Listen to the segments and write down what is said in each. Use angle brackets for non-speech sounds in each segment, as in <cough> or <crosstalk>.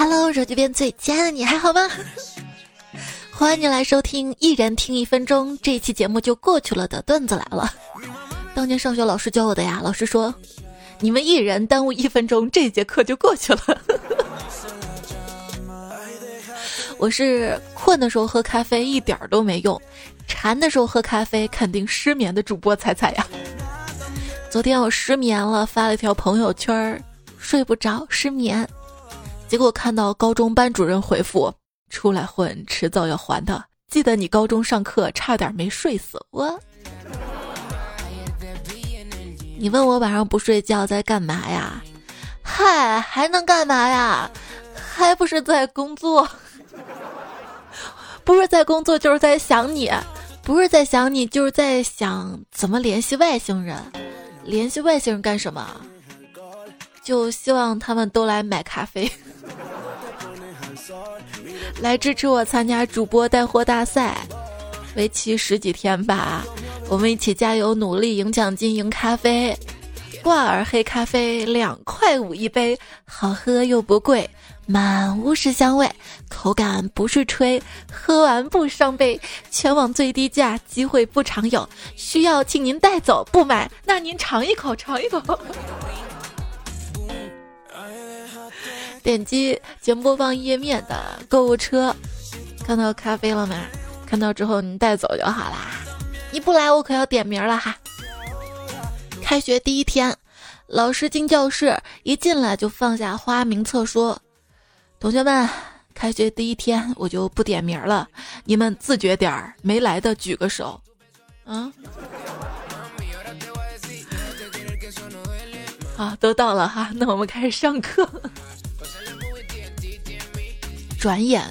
Hello，手机边最亲爱的你还好吗？<laughs> 欢迎你来收听《一人听一分钟》，这一期节目就过去了的段子来了。当年上学老师教我的呀，老师说，你们一人耽误一分钟，这节课就过去了。<laughs> 我是困的时候喝咖啡一点儿都没用，馋的时候喝咖啡肯定失眠的主播彩彩呀。昨天我失眠了，发了一条朋友圈，睡不着，失眠。结果看到高中班主任回复：“出来混，迟早要还的。记得你高中上课差点没睡死我。”你问我晚上不睡觉在干嘛呀？嗨，还能干嘛呀？还不是在工作？不是在工作，就是在想你；不是在想你，就是在想怎么联系外星人。联系外星人干什么？就希望他们都来买咖啡。<laughs> 来支持我参加主播带货大赛，为期十几天吧，我们一起加油努力，赢奖金，赢咖啡。挂耳黑咖啡两块五一杯，好喝又不贵，满屋是香味，口感不是吹，喝完不伤杯，全网最低价，机会不常有，需要请您带走，不买那您尝一口，尝一口。点击节目播放页面的购物车，看到咖啡了没？看到之后你带走就好啦。你不来我可要点名了哈。开学第一天，老师进教室一进来就放下花名册说：“同学们，开学第一天我就不点名了，你们自觉点儿，没来的举个手。”嗯。好，都到了哈，那我们开始上课。转眼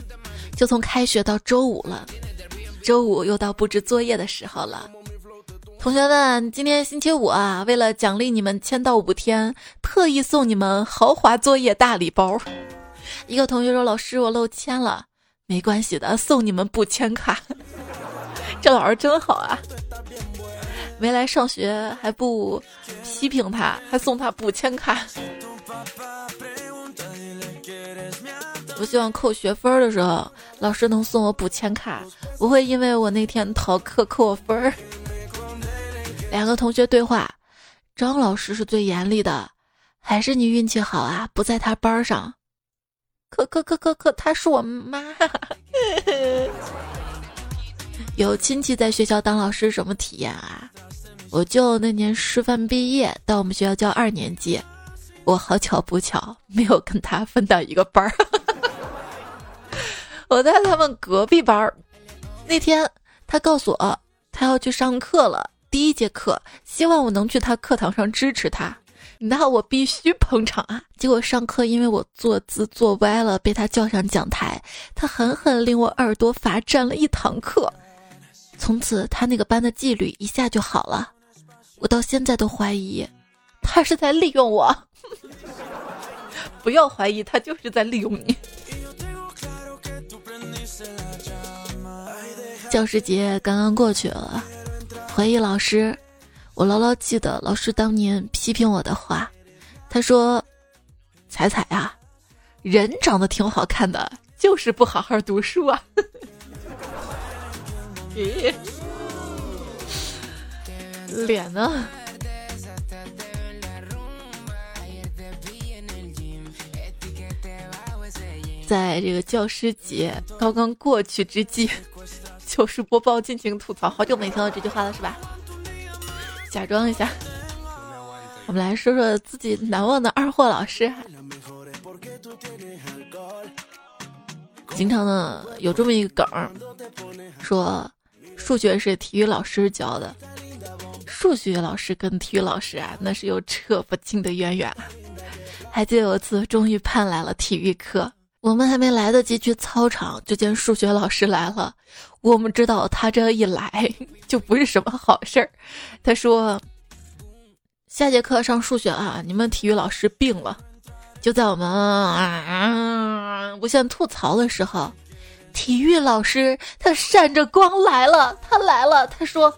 就从开学到周五了，周五又到布置作业的时候了。同学们，今天星期五啊，为了奖励你们签到五天，特意送你们豪华作业大礼包。一个同学说：“老师，我漏签了，没关系的，送你们补签卡。<laughs> ”这老师真好啊，没来上学还不批评他，还送他补签卡。我希望扣学分的时候，老师能送我补签卡，不会因为我那天逃课扣我分儿。两个同学对话，张老师是最严厉的，还是你运气好啊，不在他班上？可可可可可，他是我妈。<laughs> 有亲戚在学校当老师什么体验啊？我舅那年师范毕业到我们学校教二年级，我好巧不巧没有跟他分到一个班儿。我在他们隔壁班儿，那天他告诉我他要去上课了，第一节课，希望我能去他课堂上支持他，那我必须捧场啊！结果上课因为我坐姿坐歪了，被他叫上讲台，他狠狠令我耳朵罚站了一堂课，从此他那个班的纪律一下就好了，我到现在都怀疑他是在利用我，<laughs> 不要怀疑他就是在利用你。教师节刚刚过去了，回忆老师，我牢牢记得老师当年批评我的话。他说：“彩彩啊，人长得挺好看的，就是不好好读书啊。<laughs> ”咦，脸呢？在这个教师节刚刚过去之际。<laughs> 糗事播报，尽情吐槽。好久没听到这句话了，是吧？假装一下，我们来说说自己难忘的二货老师。经常呢有这么一个梗儿，说数学是体育老师教的，数学老师跟体育老师啊，那是有扯不尽的渊源。还记得有一次终于盼来了体育课。我们还没来得及去操场，就见数学老师来了。我们知道他这一来 <laughs> 就不是什么好事儿。他说：“下节课上数学啊，你们体育老师病了。”就在我们啊无限吐槽的时候，体育老师他闪着光来了，他来了。他说：“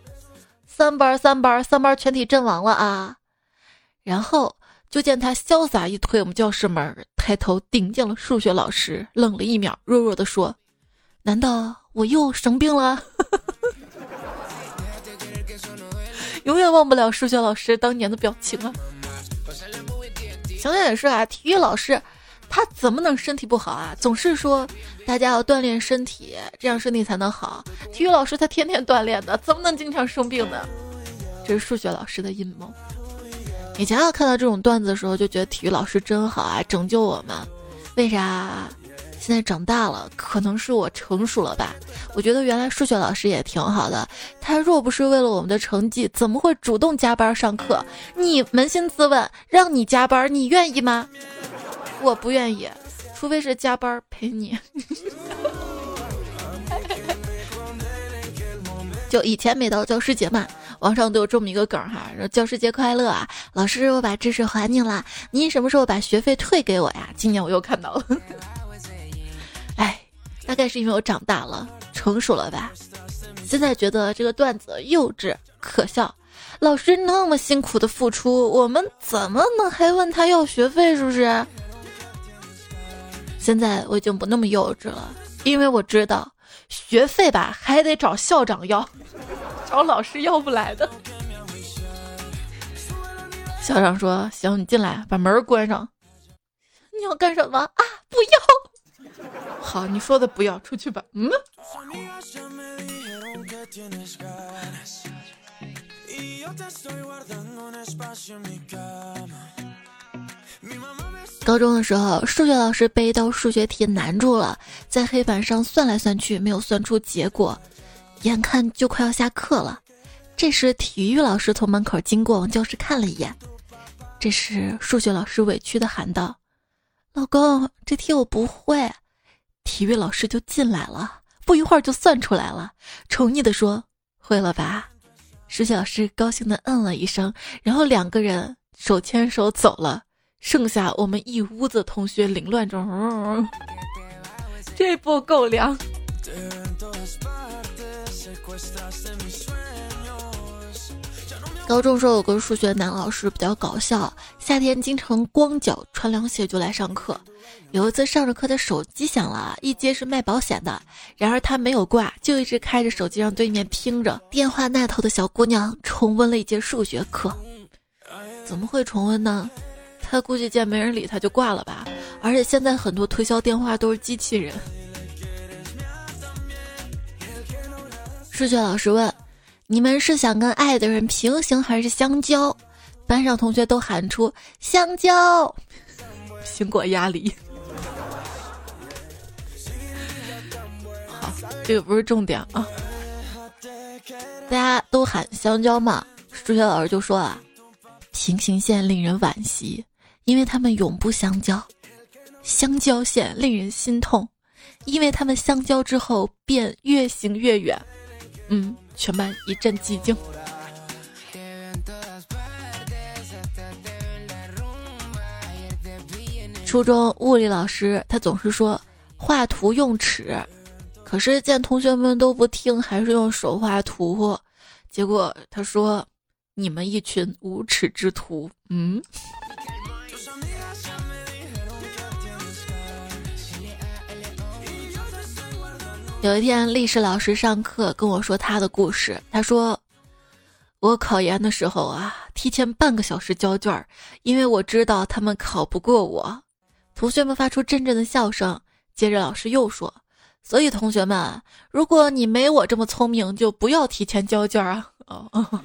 三班三班三班全体阵亡了啊！”然后就见他潇洒一推我们教室门。抬头顶见了数学老师，愣了一秒，弱弱的说：“难道我又生病了？” <laughs> 永远忘不了数学老师当年的表情啊！想想也是啊，体育老师他怎么能身体不好啊？总是说大家要锻炼身体，这样身体才能好。体育老师他天天锻炼的，怎么能经常生病呢？这是数学老师的阴谋。以前啊，看到这种段子的时候，就觉得体育老师真好啊，拯救我们。为啥？现在长大了，可能是我成熟了吧？我觉得原来数学老师也挺好的。他若不是为了我们的成绩，怎么会主动加班上课？你扪心自问，让你加班，你愿意吗？我不愿意，除非是加班陪你。<laughs> 就以前每到教师节嘛，网上都有这么一个梗哈，说教师节快乐啊，老师我把知识还你了，你什么时候把学费退给我呀？今年我又看到了。<laughs> 哎，大概是因为我长大了，成熟了吧？现在觉得这个段子幼稚可笑。老师那么辛苦的付出，我们怎么能还问他要学费？是不是？现在我已经不那么幼稚了，因为我知道学费吧还得找校长要，找老师要不来的。校长说：“行，你进来，把门关上。你要干什么啊？不要。”好，你说的不要出去吧。嗯。高中的时候，数学老师被一道数学题难住了，在黑板上算来算去，没有算出结果，眼看就快要下课了。这时，体育老师从门口经过，往教室看了一眼。这时，数学老师委屈的喊道：“老公，这题我不会。”体育老师就进来了，不一会儿就算出来了，宠溺的说：“会了吧？”数学老师高兴的嗯了一声，然后两个人手牵手走了，剩下我们一屋子同学凌乱中，这波够凉。高中时候有个数学男老师比较搞笑，夏天经常光脚穿凉鞋就来上课。有一次上着课，的手机响了，一接是卖保险的。然而他没有挂，就一直开着手机让对面听着。电话那头的小姑娘重温了一节数学课，怎么会重温呢？他估计见没人理他就挂了吧。而且现在很多推销电话都是机器人。数学老师问：“你们是想跟爱的人平行还是相交？”班上同学都喊出：“香蕉。”苹果鸭梨。好，这个不是重点啊。大家都喊香蕉嘛，数学老师就说啊，平行线令人惋惜，因为他们永不相交；相交线令人心痛，因为他们相交之后便越行越远。嗯，全班一阵寂静。初中物理老师他总是说画图用尺，可是见同学们都不听，还是用手画图。结果他说：“你们一群无耻之徒。”嗯。有一天，历史老师上课跟我说他的故事。他说：“我考研的时候啊，提前半个小时交卷，因为我知道他们考不过我。”同学们发出阵阵的笑声。接着老师又说：“所以同学们，如果你没我这么聪明，就不要提前交卷啊！”哦，<laughs>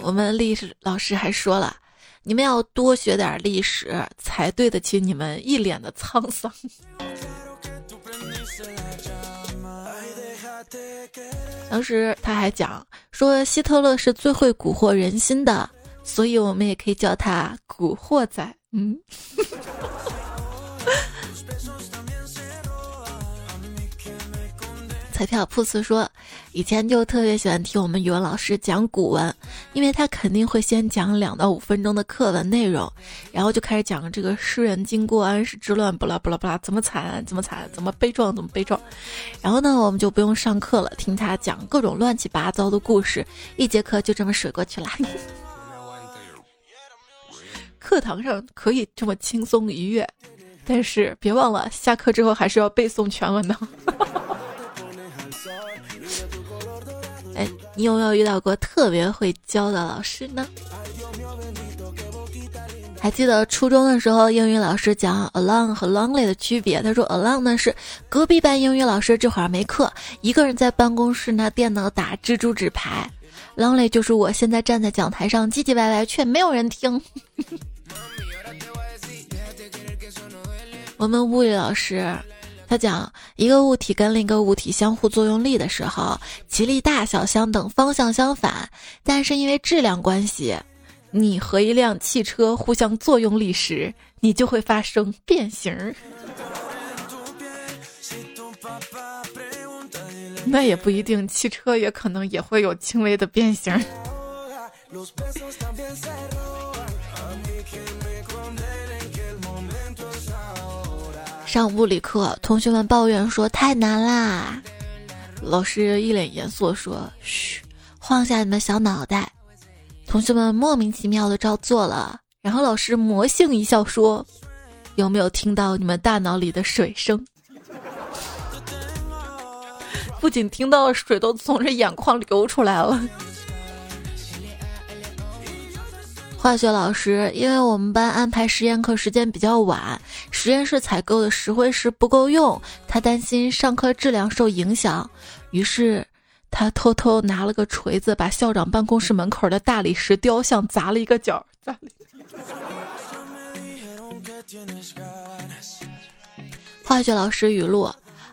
我们历史老师还说了：“你们要多学点历史，才对得起你们一脸的沧桑。”当时他还讲说，希特勒是最会蛊惑人心的。所以我们也可以叫他“蛊惑仔”。嗯。彩票铺子说，以前就特别喜欢听我们语文老师讲古文，因为他肯定会先讲两到五分钟的课文内容，然后就开始讲这个诗人经过安史之乱，巴拉巴拉巴拉，怎么惨，怎么惨，怎么悲壮，怎么悲壮。然后呢，我们就不用上课了，听他讲各种乱七八糟的故事，一节课就这么水过去了。课堂上可以这么轻松愉悦，但是别忘了下课之后还是要背诵全文的。哎，你有没有遇到过特别会教的老师呢？还记得初中的时候，英语老师讲 along 和 lonely 的区别。他说 along 呢是隔壁班英语老师这会儿没课，一个人在办公室拿电脑打蜘蛛纸牌；lonely 就是我现在站在讲台上唧唧歪歪，却没有人听。<laughs> 我们物理老师他讲，一个物体跟另一个物体相互作用力的时候，其力大小相等，方向相反，但是因为质量关系。你和一辆汽车互相作用力时，你就会发生变形。那也不一定，汽车也可能也会有轻微的变形。上物理课，同学们抱怨说太难啦。老师一脸严肃说：“嘘，晃下你们小脑袋。”同学们莫名其妙的照做了，然后老师魔性一笑说：“有没有听到你们大脑里的水声？” <laughs> 不仅听到了水都从这眼眶流出来了。化学老师，因为我们班安排实验课时间比较晚，实验室采购的石灰石不够用，他担心上课质量受影响，于是。他偷偷拿了个锤子，把校长办公室门口的大理石雕像砸了一个角。化学老师语录：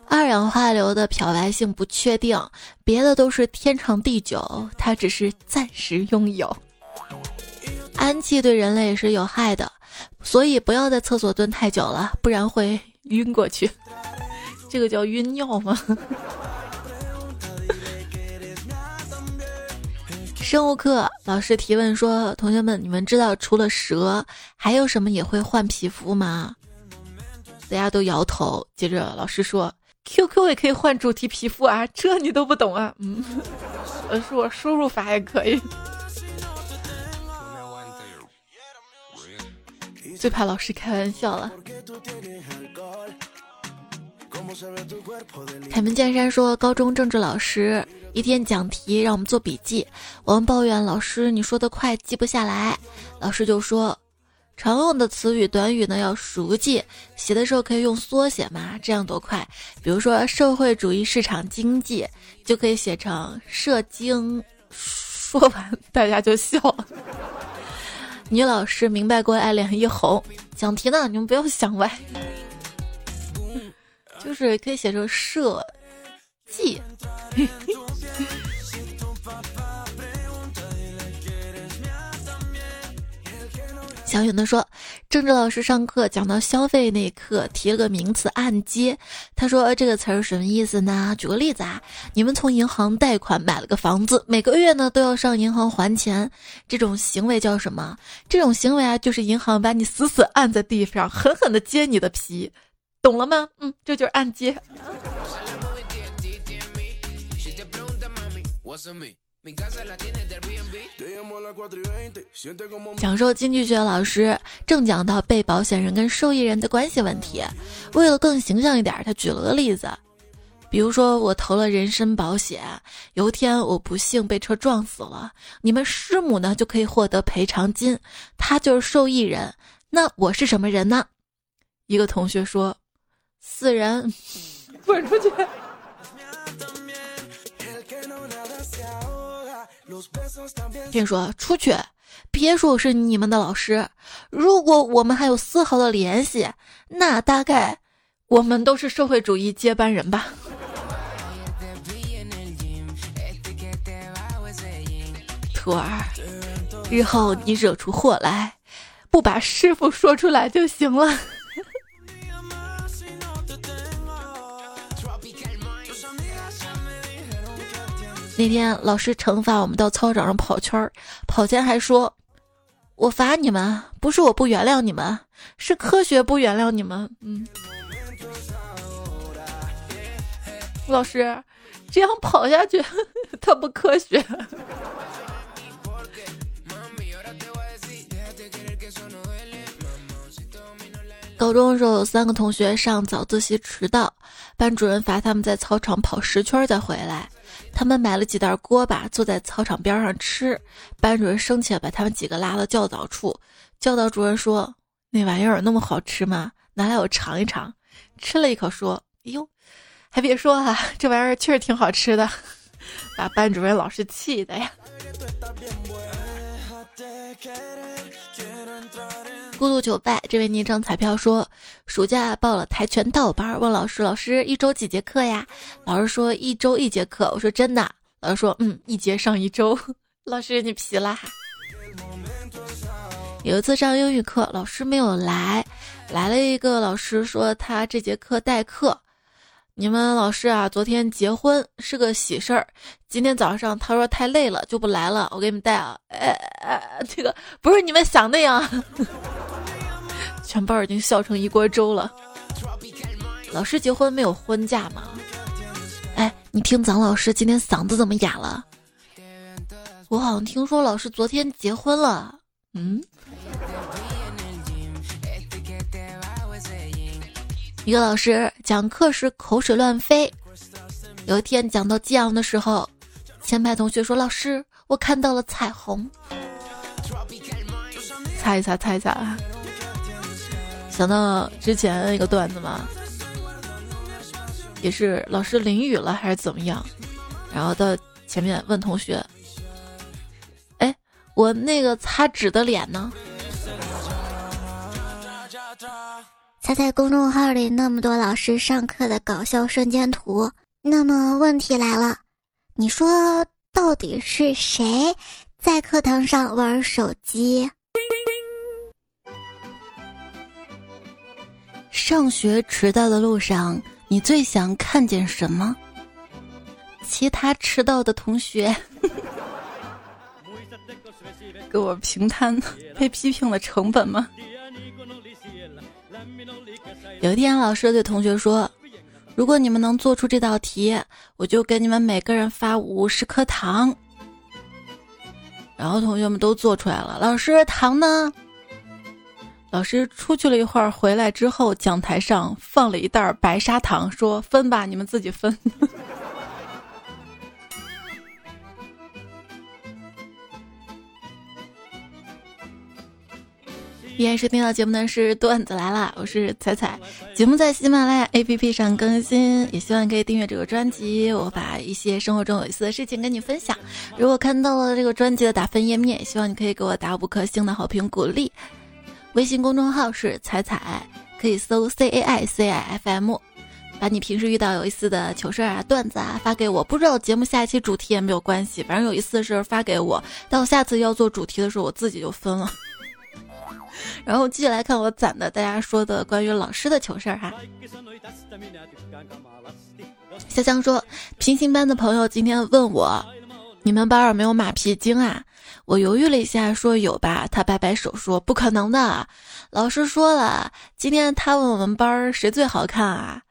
二氧化硫的漂白性不确定，别的都是天长地久，它只是暂时拥有。氨气对人类也是有害的，所以不要在厕所蹲太久了，不然会晕过去。<laughs> 这个叫晕尿吗？<laughs> 生物课老师提问说：“同学们，你们知道除了蛇，还有什么也会换皮肤吗？”大家都摇头。接着老师说：“QQ 也可以换主题皮肤啊，这你都不懂啊？”嗯，<laughs> 呃，是我输入法也可以。最怕老师开玩笑了。凯门见山说：“高中政治老师。”一天讲题让我们做笔记，我们抱怨老师你说的快记不下来，老师就说常用的词语短语呢要熟记，写的时候可以用缩写嘛，这样多快。比如说社会主义市场经济就可以写成社经，说完大家就笑了。女老师明白过爱脸一红，想题呢你们不要想歪，就是可以写成设计。<laughs> 小云的说，政治老师上课讲到消费那一刻，提了个名词“按揭”。他说这个词儿什么意思呢？举个例子啊，你们从银行贷款买了个房子，每个月呢都要上银行还钱，这种行为叫什么？这种行为啊，就是银行把你死死按在地上，狠狠的揭你的皮，懂了吗？嗯，这就是按揭。讲授经济学老师正讲到被保险人跟受益人的关系问题，为了更形象一点，他举了个例子，比如说我投了人身保险，有一天我不幸被车撞死了，你们师母呢就可以获得赔偿金，他就是受益人，那我是什么人呢？一个同学说，死人，滚出去。听说出去，别说我是你们的老师。如果我们还有丝毫的联系，那大概我们都是社会主义接班人吧。徒儿，日后你惹出祸来，不把师傅说出来就行了。那天老师惩罚我们到操场上跑圈儿，跑前还说：“我罚你们，不是我不原谅你们，是科学不原谅你们。”嗯，老师，这样跑下去，<laughs> 他不科学。高中的时候有三个同学上早自习迟到，班主任罚他们在操场跑十圈再回来。他们买了几袋锅巴，坐在操场边上吃。班主任生气了，把他们几个拉到教导处。教导主任说：“那玩意儿那么好吃吗？拿来我尝一尝。”吃了一口，说：“哎呦，还别说啊，这玩意儿确实挺好吃的。<laughs> ”把班主任老师气的呀。孤独九拜，这位昵称彩票说，暑假报了跆拳道班，问老师，老师一周几节课呀？老师说一周一节课。我说真的？老师说嗯，一节上一周。<laughs> 老师你皮了。有一次上英语课，老师没有来，来了一个老师说他这节课代课。你们老师啊，昨天结婚是个喜事儿，今天早上他说太累了就不来了，我给你们带啊。哎哎，这个不是你们想那样。全班已经笑成一锅粥了。老师结婚没有婚假吗？哎，你听咱老师今天嗓子怎么哑了？我好像听说老师昨天结婚了。嗯。一个老师讲课时口水乱飞。有一天讲到激昂的时候，前排同学说：“老师，我看到了彩虹。”擦一擦，擦一擦啊。想到之前一个段子嘛，也是老师淋雨了还是怎么样，然后到前面问同学：“哎，我那个擦纸的脸呢？”猜猜公众号里那么多老师上课的搞笑瞬间图，那么问题来了，你说到底是谁在课堂上玩手机？上学迟到的路上，你最想看见什么？其他迟到的同学，<laughs> 给我平摊被批评的成本吗？有一天，老师对同学说：“如果你们能做出这道题，我就给你们每个人发五十颗糖。”然后同学们都做出来了。老师，糖呢？老师出去了一会儿，回来之后，讲台上放了一袋白砂糖，说：“分吧，你们自己分。<laughs> ”依然是听到节目的是段子来了，我是彩彩。节目在喜马拉雅 APP 上更新，也希望可以订阅这个专辑。我把一些生活中有意思的事情跟你分享。如果看到了这个专辑的打分页面，希望你可以给我打五颗星的好评鼓励。微信公众号是彩彩，可以搜 C A I C I F M，把你平时遇到有意思的糗事啊、段子啊发给我。不知道节目下一期主题也没有关系，反正有意思的事发给我。到下次要做主题的时候，我自己就分了。<laughs> 然后继续来看我攒的大家说的关于老师的糗事儿哈。香香说，平行班的朋友今天问我，你们班有没有马屁精啊？我犹豫了一下，说有吧。他摆摆手说：“不可能的，老师说了，今天他问我们班谁最好看啊？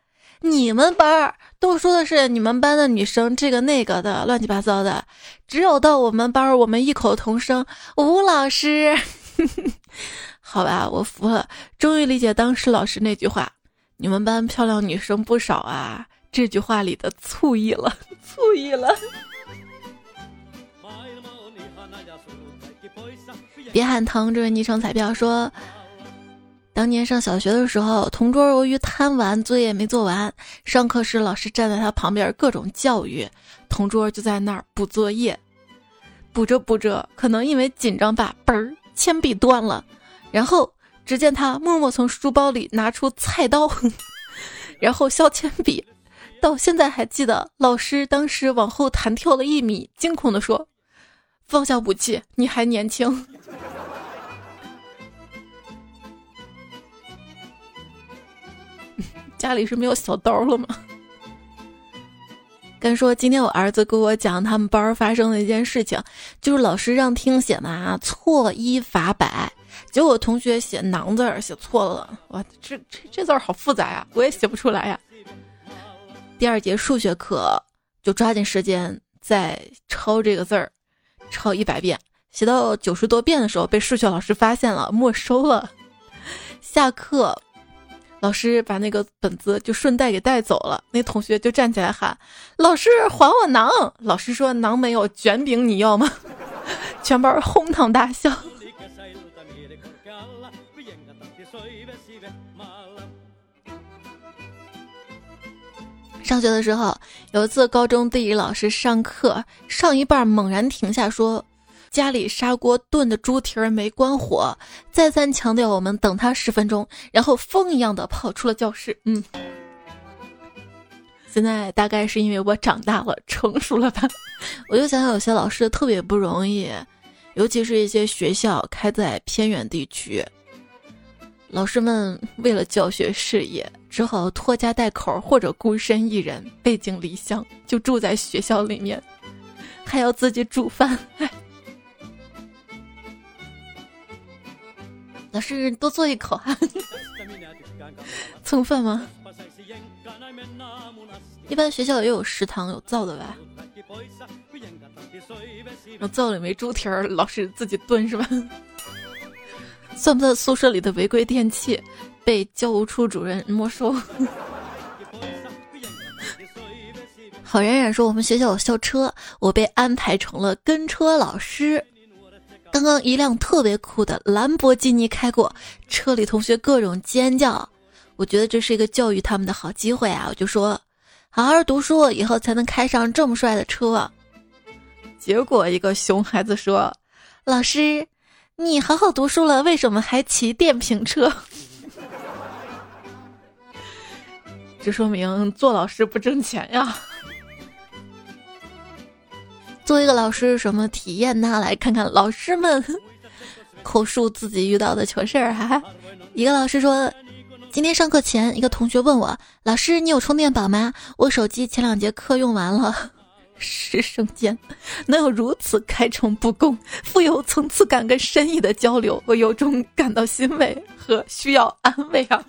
你们班儿都说的是你们班的女生这个那个的乱七八糟的，只有到我们班，我们异口同声吴老师。<laughs> 好吧，我服了，终于理解当时老师那句话：你们班漂亮女生不少啊。这句话里的醋意了，醋意了。”别喊疼！这位昵称彩票说，当年上小学的时候，同桌由于贪玩，作业没做完，上课时老师站在他旁边各种教育，同桌就在那儿补作业，补着补着，可能因为紧张吧，嘣儿，铅笔断了，然后只见他默默从书包里拿出菜刀，<laughs> 然后削铅笔，到现在还记得，老师当时往后弹跳了一米，惊恐地说。放下武器，你还年轻。<laughs> 家里是没有小刀了吗？跟说，今天我儿子给我讲他们班发生的一件事情，就是老师让听写嘛，错一罚百，结果同学写“囊”字写错了，哇，这这这字儿好复杂呀，我也写不出来呀。第二节数学课就抓紧时间再抄这个字儿。抄一百遍，写到九十多遍的时候被数学老师发现了，没收了。下课，老师把那个本子就顺带给带走了，那同学就站起来喊：“老师还我馕！”老师说：“馕没有，卷饼你要吗？” <laughs> 全班哄堂大笑。上学的时候，有一次高中地理老师上课上一半猛然停下说。家里砂锅炖的猪蹄儿没关火，再三强调我们等他十分钟，然后风一样的跑出了教室。嗯，现在大概是因为我长大了，<laughs> 成熟了吧？我就想想，有些老师特别不容易，尤其是一些学校开在偏远地区，老师们为了教学事业，只好拖家带口或者孤身一人背井离乡，就住在学校里面，还要自己煮饭。<laughs> 老师，多做一口哈，<laughs> 蹭饭吗？一般学校也有食堂有灶的吧？那灶里没猪蹄儿，老师自己炖是吧？<laughs> 算不算宿舍里的违规电器？被教务处主任没收。郝冉冉说我们学校有校车，我被安排成了跟车老师。刚刚一辆特别酷的兰博基尼开过，车里同学各种尖叫。我觉得这是一个教育他们的好机会啊！我就说，好好读书，以后才能开上这么帅的车。结果一个熊孩子说：“老师，你好好读书了，为什么还骑电瓶车？”这说明做老师不挣钱呀。<laughs> 作为一个老师，什么体验呢？来看看老师们 <laughs> 口述自己遇到的糗事儿哈。一个老师说，今天上课前，一个同学问我：“老师，你有充电宝吗？我手机前两节课用完了。<laughs> ”师生间能有如此开诚布公、富有层次感跟深意的交流，我由衷感到欣慰和需要安慰啊。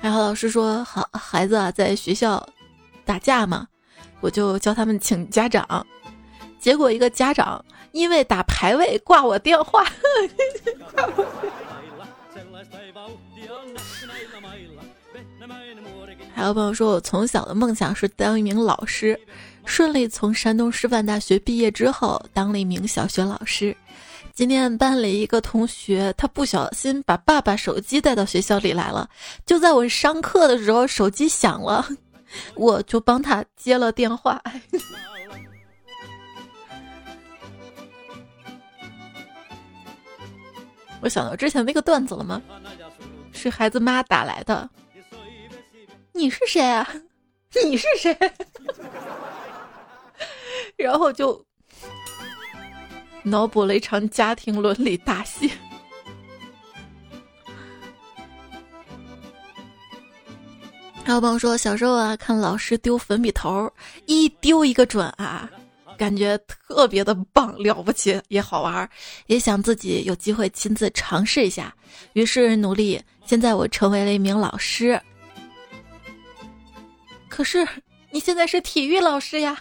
还好老师说，好孩子啊，在学校。打架嘛，我就叫他们请家长，结果一个家长因为打排位挂我电话。还有朋友说我从小的梦想是当一名老师，顺利从山东师范大学毕业之后当了一名小学老师。今天班里一个同学他不小心把爸爸手机带到学校里来了，就在我上课的时候手机响了。<laughs> 我就帮他接了电话。<laughs> 我想到之前那个段子了吗？是孩子妈打来的。你是谁啊？<laughs> 你是谁？然后就脑补了一场家庭伦理大戏。<laughs> 还有朋友说，小时候啊，看老师丢粉笔头，一丢一个准啊，感觉特别的棒，了不起，也好玩，也想自己有机会亲自尝试一下，于是努力。现在我成为了一名老师，可是你现在是体育老师呀？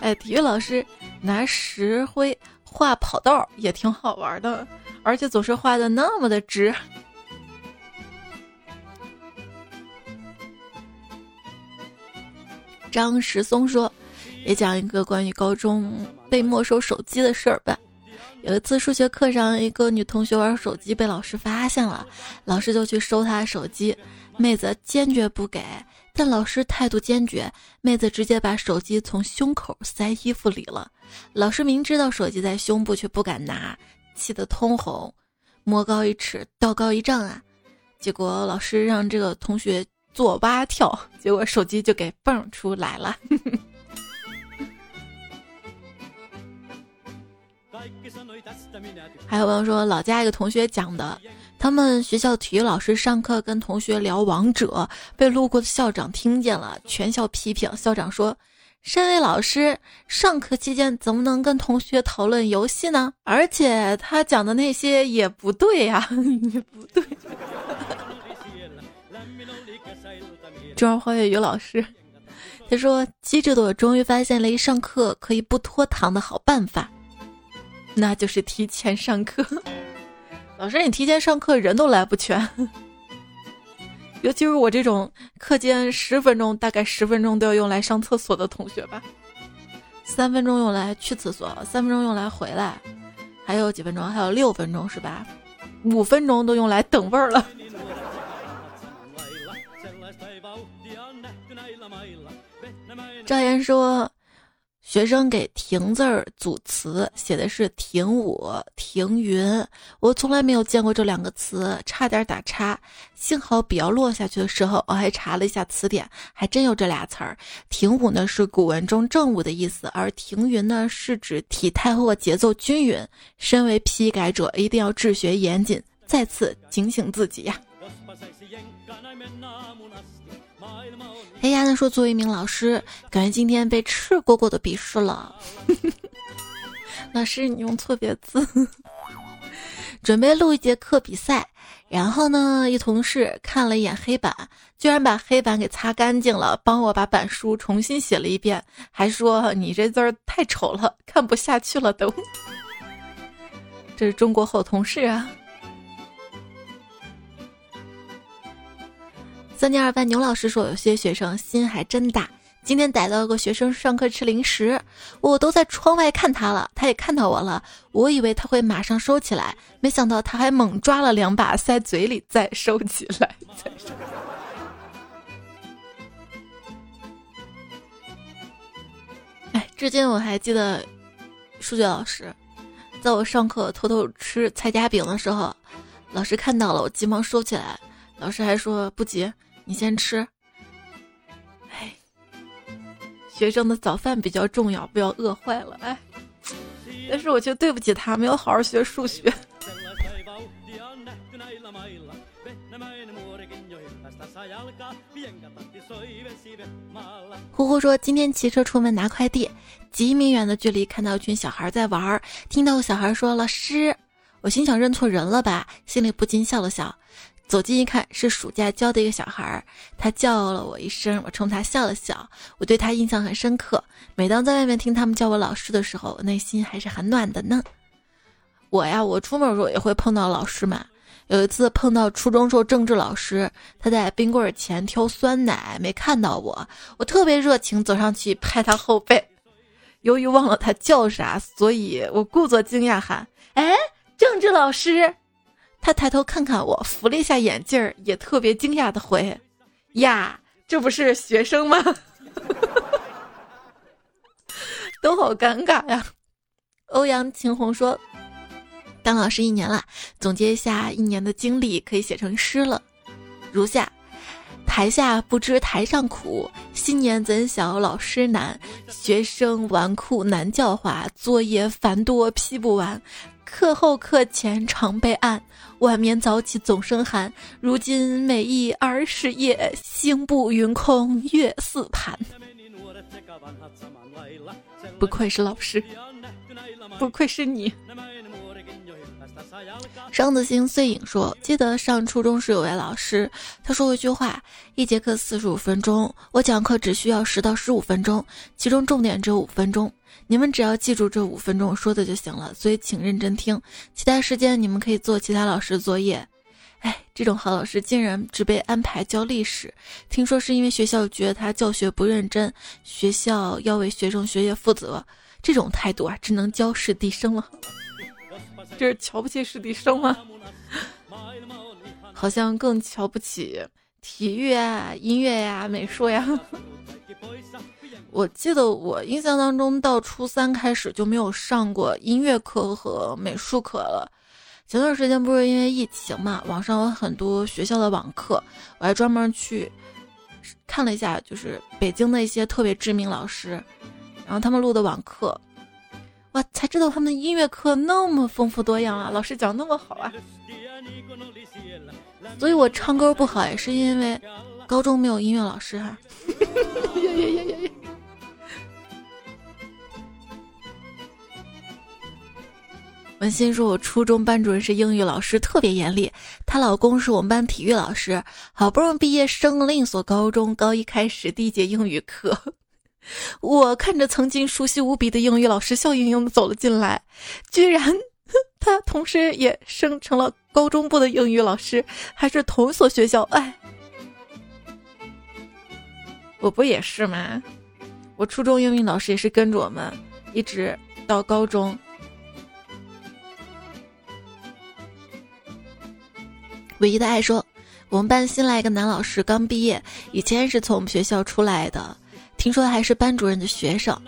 哎，体育老师拿石灰画跑道也挺好玩的，而且总是画的那么的直。张石松说：“也讲一个关于高中被没收手机的事儿吧。有一次数学课上，一个女同学玩手机被老师发现了，老师就去收她手机，妹子坚决不给，但老师态度坚决，妹子直接把手机从胸口塞衣服里了。老师明知道手机在胸部，却不敢拿，气得通红，魔高一尺，道高一丈啊！结果老师让这个同学。”做蛙跳，结果手机就给蹦出来了。<laughs> 还有朋友说，老家一个同学讲的，他们学校体育老师上课跟同学聊王者，被路过的校长听见了，全校批评。校长说：“身为老师，上课期间怎么能跟同学讨论游戏呢？而且他讲的那些也不对呀，<laughs> 也不对。”中二花月语老师，他说：“机智的我终于发现了一上课可以不拖堂的好办法。那就是提前上课。老师，你提前上课人都来不全，<laughs> 尤其是我这种课间十分钟，大概十分钟都要用来上厕所的同学吧。三分钟用来去厕所，三分钟用来回来，还有几分钟？还有六分钟是吧？五分钟都用来等位儿了。赵岩说。学生给“停”字儿组词，写的是“停舞”“停云”。我从来没有见过这两个词，差点打叉。幸好笔要落下去的时候，我还查了一下词典，还真有这俩词儿。“停舞”呢是古文中正午的意思，而“停云”呢是指体态或节奏均匀。身为批改者，一定要治学严谨，再次警醒自己呀。哎呀，他说：“作为一名老师，感觉今天被赤果果的鄙视了。<laughs> 老师，你用错别字。准备录一节课比赛，然后呢，一同事看了一眼黑板，居然把黑板给擦干净了，帮我把板书重新写了一遍，还说你这字儿太丑了，看不下去了都。<laughs> 这是中国好同事啊。”三年二班牛老师说：“有些学生心还真大。今天逮到个学生上课吃零食，我都在窗外看他了，他也看到我了。我以为他会马上收起来，没想到他还猛抓了两把塞嘴里，再收起来。再收。哎，至今我还记得，数学老师在我上课偷偷吃菜夹饼的时候，老师看到了，我急忙收起来。老师还说不急。”你先吃，哎，学生的早饭比较重要，不要饿坏了，哎。但是我却对不起他，没有好好学数学。呼呼说，今天骑车出门拿快递，几米远的距离看到一群小孩在玩，听到小孩说老师，我心想认错人了吧，心里不禁笑了笑。走近一看，是暑假教的一个小孩儿，他叫了我一声，我冲他笑了笑，我对他印象很深刻。每当在外面听他们叫我老师的时候，我内心还是很暖的呢。我呀，我出门的时候也会碰到老师嘛。有一次碰到初中时候政治老师，他在冰棍前挑酸奶，没看到我，我特别热情走上去拍他后背。<laughs> 由于忘了他叫啥，所以我故作惊讶喊：“哎，政治老师。”他抬头看看我，扶了一下眼镜儿，也特别惊讶的回：“呀，这不是学生吗？” <laughs> 都好尴尬呀。欧阳晴红说：“当老师一年了，总结一下一年的经历，可以写成诗了，如下：台下不知台上苦，新年怎晓老师难？学生纨绔难教化，作业繁多批不完。”课后课前常备案，晚眠早起总生寒。如今每忆儿时夜，星步云空月似盘。不愧是老师，不愧是你。双子星碎影说：“记得上初中时有位老师，他说过一句话：一节课四十五分钟，我讲课只需要十到十五分钟，其中重点只有五分钟。你们只要记住这五分钟说的就行了。所以请认真听，其他时间你们可以做其他老师作业。哎，这种好老师竟然只被安排教历史，听说是因为学校觉得他教学不认真，学校要为学生学业负责。这种态度啊，只能教师弟生了。”这是瞧不起师弟生吗？好像更瞧不起体育啊、音乐呀、美术呀。我记得我印象当中，到初三开始就没有上过音乐课和美术课了。前段时间不是因为疫情嘛，网上有很多学校的网课，我还专门去看了一下，就是北京的一些特别知名老师，然后他们录的网课。哇，才知道他们音乐课那么丰富多样啊！老师讲那么好啊，所以我唱歌不好也是因为高中没有音乐老师哈。<laughs> 文心说，我初中班主任是英语老师，特别严厉。她老公是我们班体育老师，好不容易毕业升了另一所高中，高一开始第一节英语课。<laughs> 我看着曾经熟悉无比的英语老师笑盈盈的走了进来，居然他同时也升成了高中部的英语老师，还是同一所学校。哎，我不也是吗？我初中英语老师也是跟着我们一直到高中。唯一的爱说，我们班新来一个男老师，刚毕业，以前是从我们学校出来的。听说还是班主任的学生，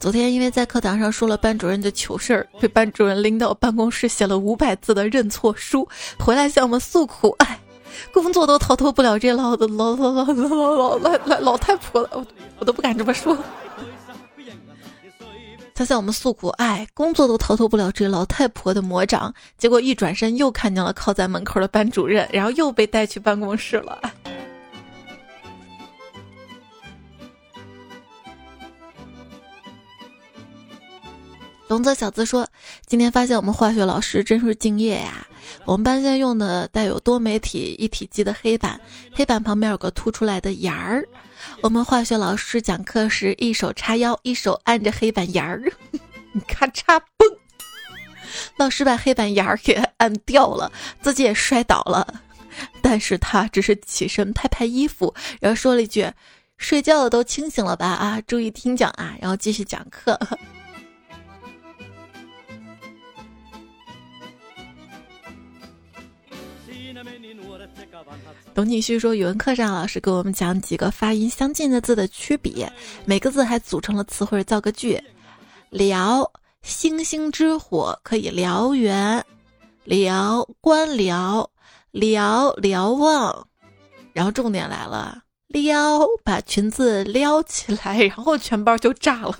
昨天因为在课堂上说了班主任的糗事儿，被班主任拎到办公室写了五百字的认错书，回来向我们诉苦。哎，工作都逃脱不了这老的老老老老老老老老太婆了，我我都不敢这么说。他向我们诉苦，哎，工作都逃脱不了这老太婆的魔掌。结果一转身又看见了靠在门口的班主任，然后又被带去办公室了。<laughs> 龙泽小子说：“今天发现我们化学老师真是敬业呀！我们班现在用的带有多媒体一体机的黑板，黑板旁边有个凸出来的沿儿。我们化学老师讲课时，一手叉腰，一手按着黑板沿儿，<laughs> 咔嚓嘣，老师把黑板沿儿给按掉了，自己也摔倒了。但是他只是起身拍拍衣服，然后说了一句：‘睡觉的都清醒了吧？啊，注意听讲啊！’然后继续讲课。”董景旭说，语文课上老师给我们讲几个发音相近的字的区别，每个字还组成了词汇造个句。燎，星星之火可以燎原，燎官僚，燎瞭望。然后重点来了，撩把裙子撩起来，然后全班就炸了。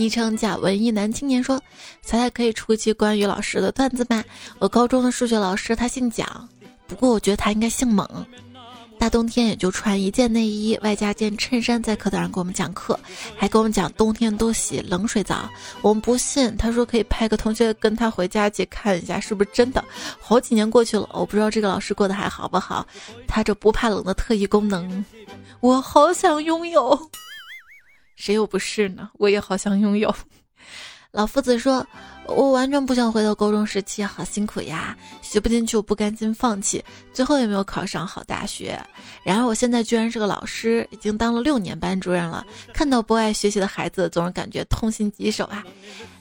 昵称假文艺男青年说：“彩彩可以出一期关于老师的段子吗？我高中的数学老师他姓蒋，不过我觉得他应该姓猛。大冬天也就穿一件内衣外加件衬衫在课堂上给我们讲课，还给我们讲冬天多洗冷水澡。我们不信，他说可以派个同学跟他回家去看一下是不是真的。好几年过去了，我不知道这个老师过得还好不好。他这不怕冷的特异功能，我好想拥有。”谁又不是呢？我也好想拥有。<laughs> 老夫子说：“我完全不想回到高中时期，好辛苦呀，学不进去，我不甘心放弃，最后也没有考上好大学。然而我现在居然是个老师，已经当了六年班主任了。看到不爱学习的孩子，总是感觉痛心疾首啊。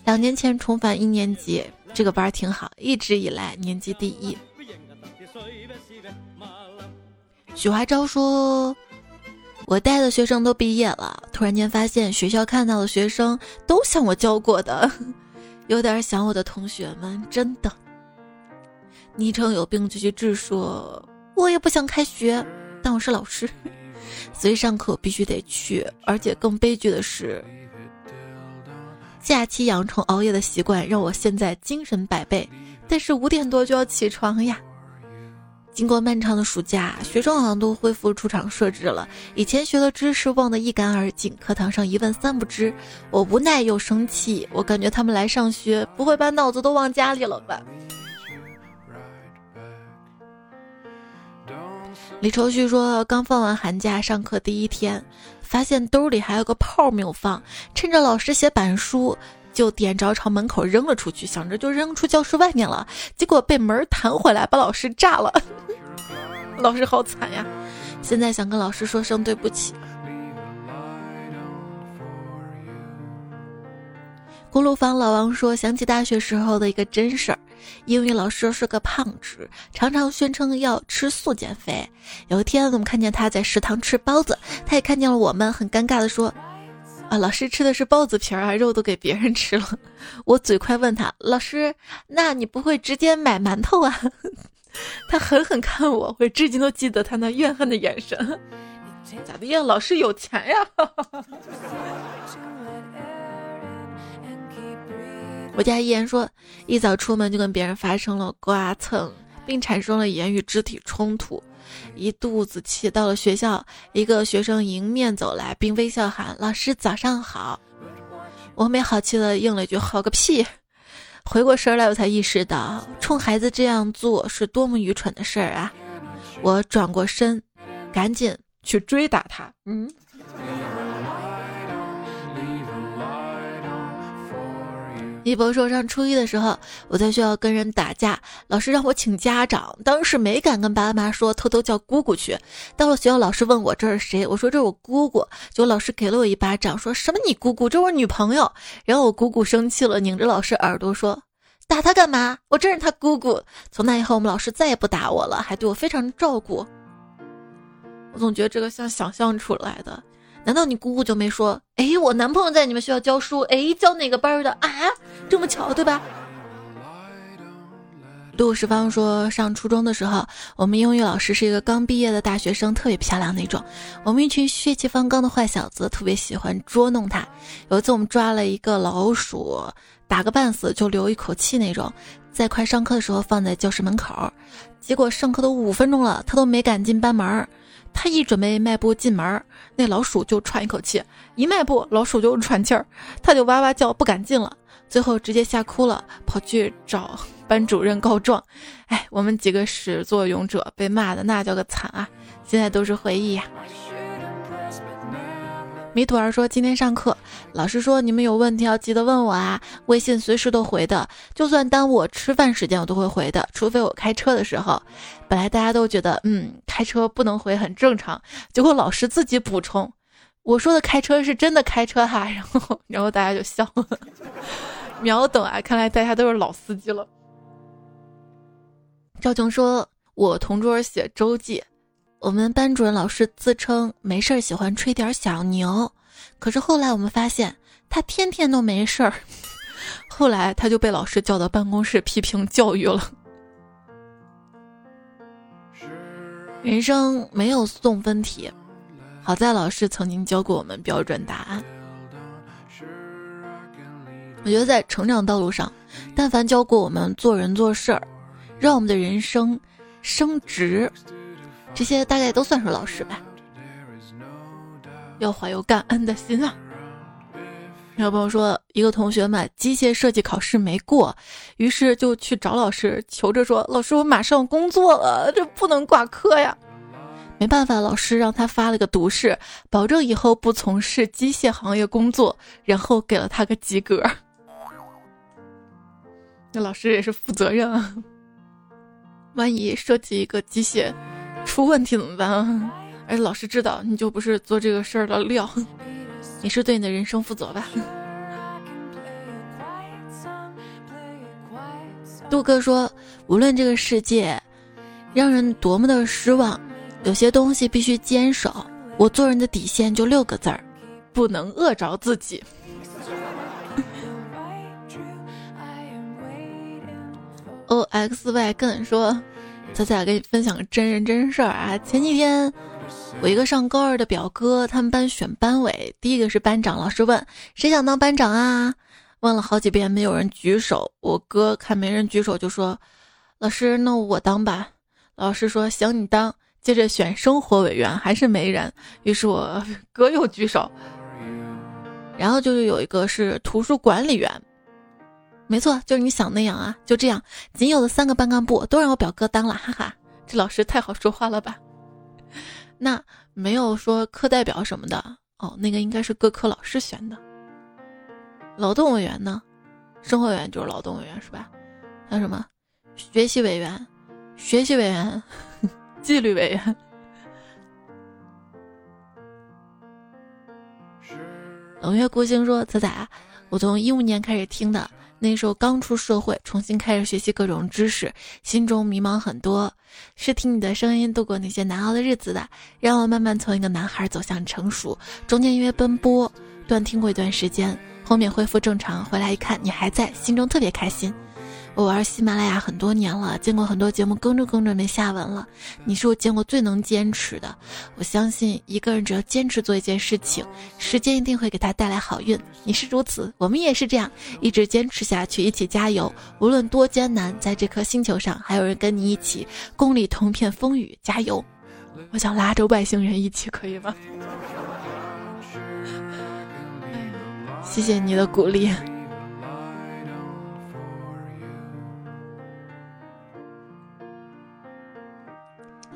两年前重返一年级，这个班挺好，一直以来年级第一。”许华昭说。我带的学生都毕业了，突然间发现学校看到的学生都像我教过的，<laughs> 有点想我的同学们，真的。昵称有病就去治，说我也不想开学，但我是老师，<laughs> 所以上课必须得去。而且更悲剧的是，假期养成熬夜的习惯，让我现在精神百倍，但是五点多就要起床呀。经过漫长的暑假，学生好像都恢复出厂设置了。以前学的知识忘得一干二净，课堂上一问三不知。我无奈又生气，我感觉他们来上学不会把脑子都忘家里了吧？李愁绪说，刚放完寒假，上课第一天，发现兜里还有个炮没有放，趁着老师写板书。就点着朝门口扔了出去，想着就扔出教室外面了，结果被门弹回来，把老师炸了。<laughs> 老师好惨呀！现在想跟老师说声对不起。锅炉房老王说，想起大学时候的一个真事儿，英语老师是个胖子，常常宣称要吃素减肥。有一天，我们看见他在食堂吃包子，他也看见了我们，很尴尬的说。啊，老师吃的是包子皮儿啊，肉都给别人吃了。我嘴快问他，老师，那你不会直接买馒头啊？<laughs> 他狠狠看我，我至今都记得他那怨恨的眼神。咋的呀？老师有钱呀？<laughs> 我家依言说，一早出门就跟别人发生了刮蹭，并产生了言语肢体冲突。一肚子气，到了学校，一个学生迎面走来，并微笑喊：“老师早上好。”我没好气的应了一句：“好个屁！”回过神来，我才意识到，冲孩子这样做是多么愚蠢的事儿啊！我转过身，赶紧去追打他。嗯。一博说，上初一的时候，我在学校跟人打架，老师让我请家长，当时没敢跟爸爸妈说，偷偷叫姑姑去。到了学校，老师问我这是谁，我说这是我姑姑，结果老师给了我一巴掌，说什么你姑姑，这我女朋友。然后我姑姑生气了，拧着老师耳朵说，打他干嘛？我真是他姑姑。从那以后，我们老师再也不打我了，还对我非常照顾。我总觉得这个像想象出来的。难道你姑姑就没说？哎，我男朋友在你们学校教书，哎，教哪个班的啊？这么巧，对吧？杜十方说，上初中的时候，我们英语老师是一个刚毕业的大学生，特别漂亮那种。我们一群血气方刚的坏小子，特别喜欢捉弄他。有一次，我们抓了一个老鼠，打个半死就留一口气那种，在快上课的时候放在教室门口。结果上课都五分钟了，他都没敢进班门。他一准备迈步进门，那老鼠就喘一口气；一迈步，老鼠就喘气儿，他就哇哇叫，不敢进了。最后直接吓哭了，跑去找班主任告状。哎，我们几个始作俑者被骂的那叫个惨啊！现在都是回忆呀。米土儿说：“今天上课，老师说你们有问题要记得问我啊，微信随时都回的，就算耽误我吃饭时间我都会回的，除非我开车的时候。本来大家都觉得，嗯，开车不能回很正常，结果老师自己补充，我说的开车是真的开车哈，然后然后大家就笑了，秒懂啊，看来大家都是老司机了。”赵琼说：“我同桌写周记。”我们班主任老师自称没事儿喜欢吹点小牛，<laughs> 可是后来我们发现他天天都没事儿，<laughs> 后来他就被老师叫到办公室批评教育了。人生没有送分题，好在老师曾经教过我们标准答案。我觉得在成长道路上，但凡教过我们做人做事儿，让我们的人生升值。这些大概都算是老师吧，要怀有感恩的心啊。有朋友说，一个同学嘛，机械设计考试没过，于是就去找老师求着说：“老师，我马上工作了，这不能挂科呀。”没办法，老师让他发了个毒誓，保证以后不从事机械行业工作，然后给了他个及格。那老师也是负责任啊，万一设计一个机械。出问题怎么办啊？而且老师知道你就不是做这个事儿的料，你是对你的人生负责吧？杜哥说，无论这个世界让人多么的失望，有些东西必须坚守。我做人的底线就六个字儿：不能饿着自己。O X Y 跟说。仔仔给你分享个真人真事儿啊！前几天，我一个上高二的表哥，他们班选班委，第一个是班长。老师问谁想当班长啊？问了好几遍，没有人举手。我哥看没人举手，就说：“老师，那我当吧。”老师说：“行，你当。”接着选生活委员，还是没人。于是我 <laughs> 哥又举手。然后就是有一个是图书管理员。没错，就是你想那样啊！就这样，仅有的三个班干部都让我表哥当了，哈哈，这老师太好说话了吧？那没有说课代表什么的哦，那个应该是各科老师选的。劳动委员呢？生活委员就是劳动委员是吧？还有什么？学习委员、学习委员、<laughs> 纪律委员。冷月孤星说：“仔仔，我从一五年开始听的。”那时候刚出社会，重新开始学习各种知识，心中迷茫很多。是听你的声音度过那些难熬的日子的，让我慢慢从一个男孩走向成熟。中间因为奔波断听过一段时间，后面恢复正常，回来一看你还在，心中特别开心。我玩喜马拉雅很多年了，见过很多节目，更着更着没下文了。你是我见过最能坚持的。我相信一个人只要坚持做一件事情，时间一定会给他带来好运。你是如此，我们也是这样，一直坚持下去，一起加油。无论多艰难，在这颗星球上，还有人跟你一起共历同片风雨，加油！我想拉着外星人一起，可以吗？谢谢你的鼓励。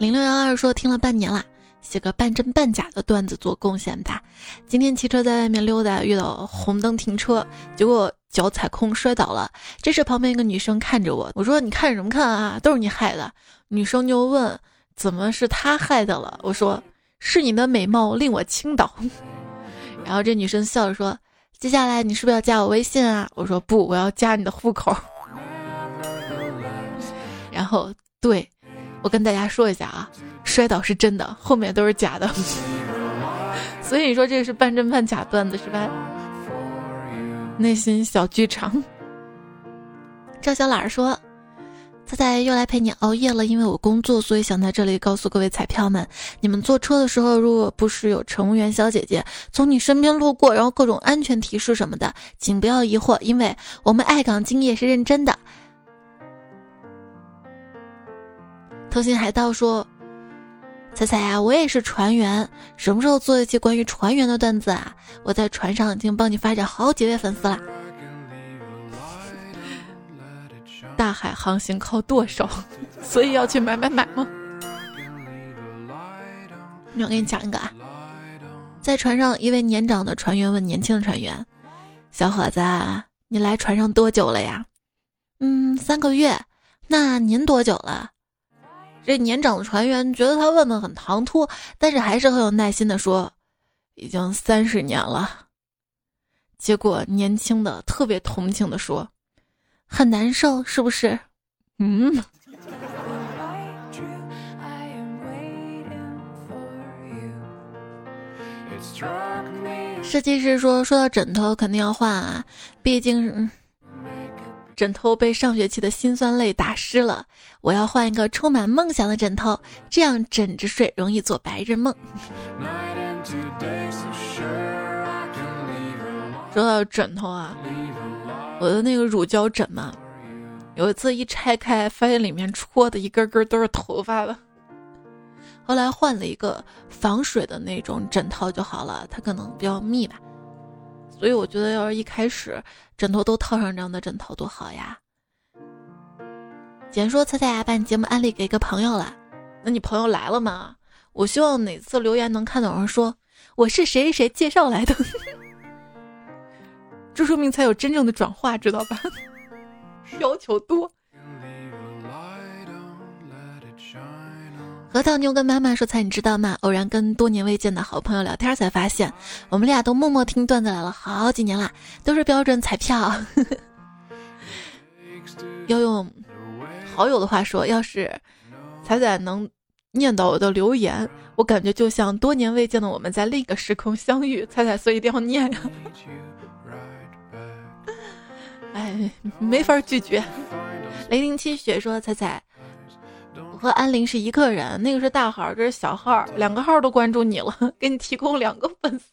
零六幺二说听了半年了，写个半真半假的段子做贡献吧。今天骑车在外面溜达，遇到红灯停车，结果脚踩空摔倒了。这时旁边一个女生看着我，我说：“你看什么看啊？都是你害的。”女生就问：“怎么是他害的了？”我说：“是你的美貌令我倾倒。<laughs> ”然后这女生笑着说：“接下来你是不是要加我微信啊？”我说：“不，我要加你的户口。<laughs> ”然后对。我跟大家说一下啊，摔倒是真的，后面都是假的，<laughs> 所以你说这个是半真半假段子是吧？内心小剧场。赵小懒说：“仔仔又来陪你熬夜了，因为我工作，所以想在这里告诉各位彩票们，你们坐车的时候，如果不是有乘务员小姐姐从你身边路过，然后各种安全提示什么的，请不要疑惑，因为我们爱岗敬业是认真的。”偷心海盗说：“彩彩呀，我也是船员，什么时候做一期关于船员的段子啊？我在船上已经帮你发展好几位粉丝了。大海航行靠舵手，所以要去买买买吗？那我给你讲一个啊，在船上，一位年长的船员问年轻的船员：小伙子，你来船上多久了呀？嗯，三个月。那您多久了？”这年长的船员觉得他问的很唐突，但是还是很有耐心的说：“已经三十年了。”结果年轻的特别同情的说：“很难受，是不是？”嗯。设计师说：“说到枕头，肯定要换啊，毕竟……”枕头被上学期的辛酸泪打湿了，我要换一个充满梦想的枕头，这样枕着睡容易做白日梦。说到枕头啊，我的那个乳胶枕嘛，有一次一拆开，发现里面戳的一根根都是头发了。后来换了一个防水的那种枕套就好了，它可能比较密吧。所以我觉得，要是一开始枕头都套上这样的枕头多好呀！简说：“猜猜呀，把你节目安利给一个朋友了，那你朋友来了吗？我希望哪次留言能看到人说我是谁谁介绍来的，<laughs> 这说明才有真正的转化，知道吧？<laughs> 要求多。”核桃妞跟妈妈说：“菜，你知道吗？偶然跟多年未见的好朋友聊天，才发现我们俩都默默听段子来了好几年啦，都是标准彩票。<laughs> 要用好友的话说，要是彩彩能念到我的留言，我感觉就像多年未见的我们在另一个时空相遇。彩彩，所以一定要念呀！<laughs> 哎，没法拒绝。<laughs> 雷霆七雪说：彩彩。”和安林是一个人，那个是大号，这是小号，两个号都关注你了，<laughs> 给你提供两个粉丝。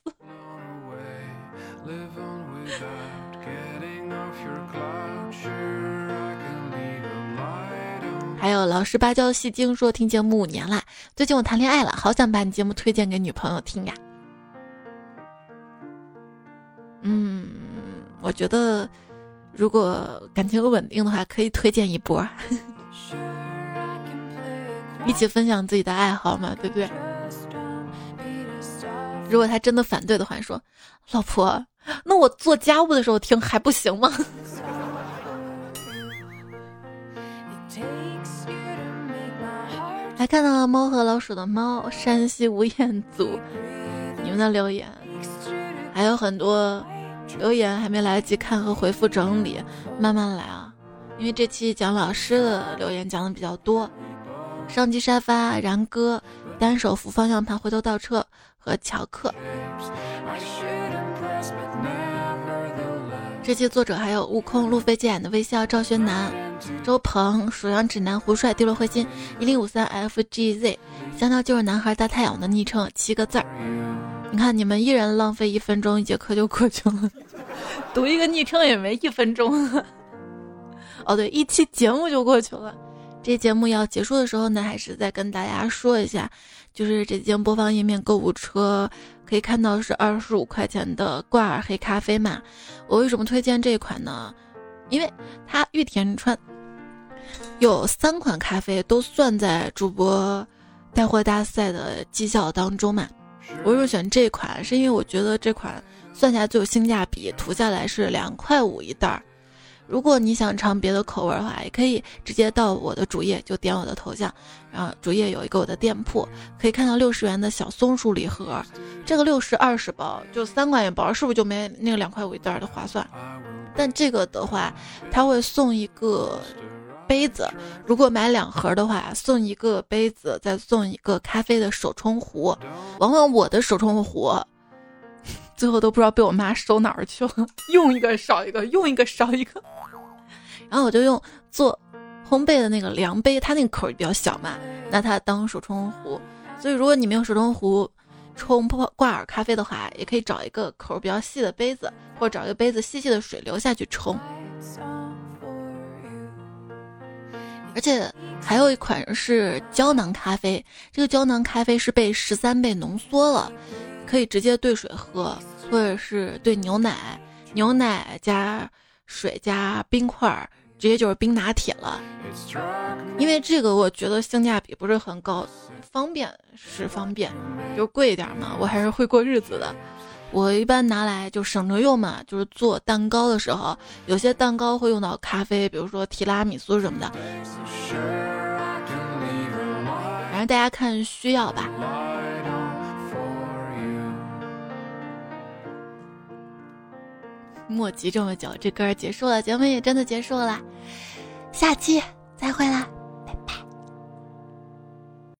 还有老实巴交戏精说听节目五年了，最近我谈恋爱了，好想把你节目推荐给女朋友听呀。嗯，我觉得如果感情稳定的话，可以推荐一波。一起分享自己的爱好嘛，对不对？如果他真的反对的话，说：“老婆，那我做家务的时候听还不行吗？” <laughs> 还看到了猫和老鼠的猫，山西吴彦祖，你们的留言还有很多留言还没来得及看和回复整理，慢慢来啊，因为这期讲老师的留言讲的比较多。上机沙发，然哥，单手扶方向盘，回头倒车和乔克。这期作者还有悟空、路飞机眼的微笑、赵轩南、周鹏、属羊指南、胡帅、丢落灰心、一零五三 FGZ、香蕉就是男孩大太阳的昵称七个字儿。你看，你们一人浪费一分钟，一节课就过去了。读一个昵称也没一分钟。哦，对，一期节目就过去了。这节目要结束的时候呢，还是再跟大家说一下，就是这间播放页面购物车可以看到是二十五块钱的挂耳黑咖啡嘛。我为什么推荐这款呢？因为它玉田川有三款咖啡都算在主播带货大赛的绩效当中嘛，我为什么选这款，是因为我觉得这款算下来最有性价比，涂下来是两块五一袋儿。如果你想尝别的口味的话，也可以直接到我的主页，就点我的头像，然后主页有一个我的店铺，可以看到六十元的小松鼠礼盒，这个六十二十包就三块钱包，是不是就没那个两块五一袋的划算？但这个的话，他会送一个杯子，如果买两盒的话，送一个杯子，再送一个咖啡的手冲壶。往往我的手冲壶。最后都不知道被我妈收哪儿去了，用一个少一个，用一个少一个。然后我就用做烘焙的那个量杯，它那个口比较小嘛，拿它当手冲壶。所以如果你没有手冲壶冲泡挂耳咖啡的话，也可以找一个口比较细的杯子，或者找一个杯子细细的水流下去冲。而且还有一款是胶囊咖啡，这个胶囊咖啡是被十三倍浓缩了，可以直接兑水喝。或者是兑牛奶，牛奶加水加冰块儿，直接就是冰拿铁了。因为这个我觉得性价比不是很高，方便是方便，就贵一点嘛。我还是会过日子的。我一般拿来就省着用嘛，就是做蛋糕的时候，有些蛋糕会用到咖啡，比如说提拉米苏什么的。反正大家看需要吧。莫急这么久，这歌结束了，节目也真的结束了，下期再会啦，拜拜。